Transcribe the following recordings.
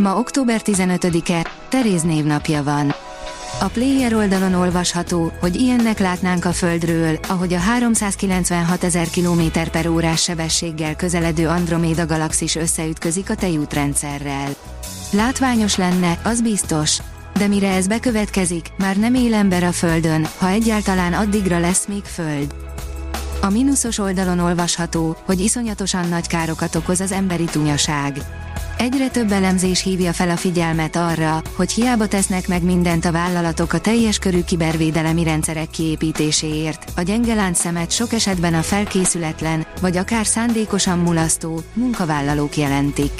Ma október 15-e, Teréz névnapja van. A Player oldalon olvasható, hogy ilyennek látnánk a Földről, ahogy a 396 ezer km per órás sebességgel közeledő Androméda galaxis összeütközik a tejútrendszerrel. Látványos lenne, az biztos. De mire ez bekövetkezik, már nem él ember a Földön, ha egyáltalán addigra lesz még Föld. A mínuszos oldalon olvasható, hogy iszonyatosan nagy károkat okoz az emberi tunyaság. Egyre több elemzés hívja fel a figyelmet arra, hogy hiába tesznek meg mindent a vállalatok a teljes körű kibervédelemi rendszerek kiépítéséért, a gyenge láncszemet sok esetben a felkészületlen, vagy akár szándékosan mulasztó, munkavállalók jelentik.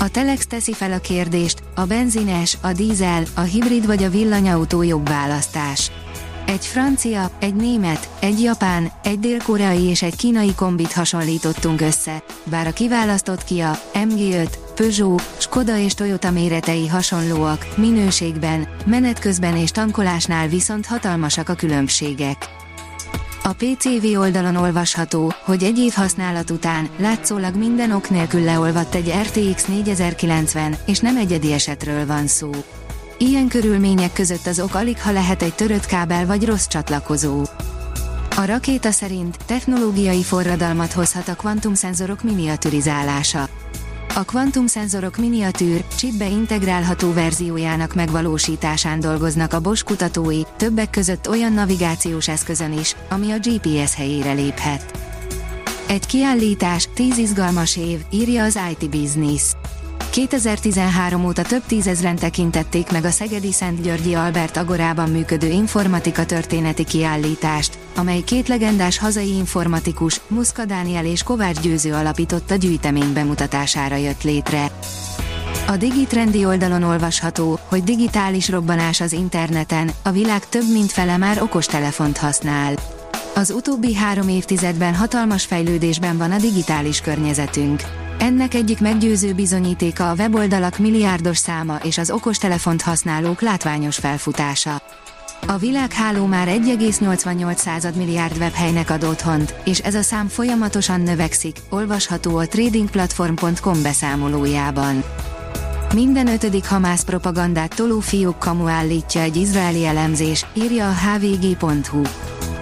A Telex teszi fel a kérdést, a benzines, a dízel, a hibrid vagy a villanyautó jobb választás. Egy francia, egy német, egy japán, egy dél-koreai és egy kínai kombit hasonlítottunk össze, bár a kiválasztott Kia, MG5, Peugeot, Skoda és Toyota méretei hasonlóak, minőségben, menet közben és tankolásnál viszont hatalmasak a különbségek. A PCV oldalon olvasható, hogy egy év használat után látszólag minden ok nélkül leolvadt egy RTX 4090, és nem egyedi esetről van szó. Ilyen körülmények között az ok alig ha lehet egy törött kábel vagy rossz csatlakozó. A rakéta szerint technológiai forradalmat hozhat a kvantumszenzorok miniaturizálása. A kvantumszenzorok miniatűr, chipbe integrálható verziójának megvalósításán dolgoznak a Bosch kutatói, többek között olyan navigációs eszközön is, ami a GPS helyére léphet. Egy kiállítás, 10 izgalmas év, írja az IT Business. 2013 óta több tízezren tekintették meg a Szegedi Szent Györgyi Albert Agorában működő informatika történeti kiállítást, amely két legendás hazai informatikus, Muszka Dániel és Kovács Győző alapította gyűjtemény bemutatására jött létre. A Digitrendi oldalon olvasható, hogy digitális robbanás az interneten, a világ több mint fele már okostelefont használ. Az utóbbi három évtizedben hatalmas fejlődésben van a digitális környezetünk. Ennek egyik meggyőző bizonyítéka a weboldalak milliárdos száma és az okostelefont használók látványos felfutása. A világháló már 1,88 milliárd webhelynek ad otthont, és ez a szám folyamatosan növekszik, olvasható a tradingplatform.com beszámolójában. Minden ötödik hamász propagandát toló fiók kamu állítja egy izraeli elemzés, írja a hvg.hu.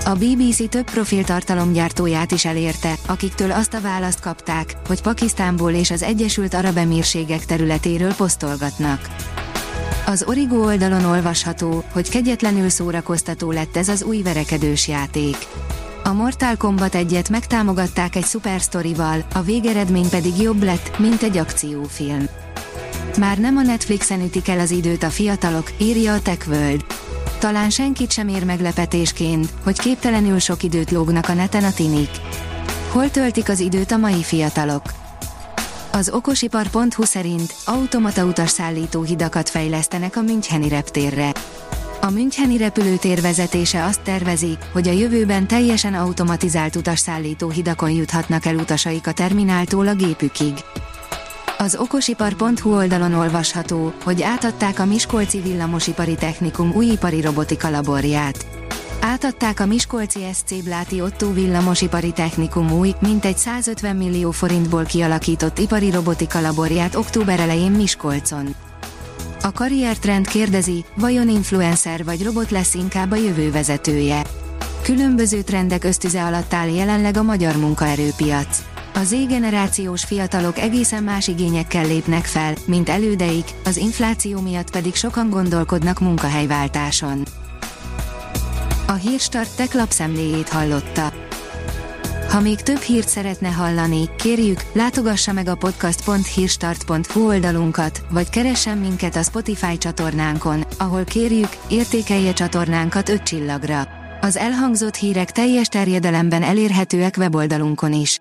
A BBC több profiltartalomgyártóját is elérte, akiktől azt a választ kapták, hogy Pakisztánból és az Egyesült Arab Emírségek területéről posztolgatnak. Az Origo oldalon olvasható, hogy kegyetlenül szórakoztató lett ez az új verekedős játék. A Mortal Kombat egyet megtámogatták egy szupersztorival, a végeredmény pedig jobb lett, mint egy akciófilm. Már nem a Netflixen ütik el az időt a fiatalok, írja a TechWorld. Talán senkit sem ér meglepetésként, hogy képtelenül sok időt lógnak a neten a tinik. Hol töltik az időt a mai fiatalok? Az okosipar.hu szerint automata utasszállító hidakat fejlesztenek a Müncheni reptérre. A Müncheni repülőtér vezetése azt tervezi, hogy a jövőben teljesen automatizált utasszállító hidakon juthatnak el utasaik a termináltól a gépükig. Az okosipar.hu oldalon olvasható, hogy átadták a Miskolci Villamosipari Technikum új ipari robotika laborját. Átadták a Miskolci SC Bláti Otto Villamosipari Technikum új, mintegy 150 millió forintból kialakított ipari robotika laborját október elején Miskolcon. A karriertrend kérdezi, vajon influencer vagy robot lesz inkább a jövő vezetője. Különböző trendek ösztüze alatt áll jelenleg a magyar munkaerőpiac. A Z-generációs fiatalok egészen más igényekkel lépnek fel, mint elődeik, az infláció miatt pedig sokan gondolkodnak munkahelyváltáson. A Hírstart tech lapszemléjét hallotta. Ha még több hírt szeretne hallani, kérjük, látogassa meg a podcast.hírstart.hu oldalunkat, vagy keressen minket a Spotify csatornánkon, ahol kérjük, értékelje csatornánkat 5 csillagra. Az elhangzott hírek teljes terjedelemben elérhetőek weboldalunkon is.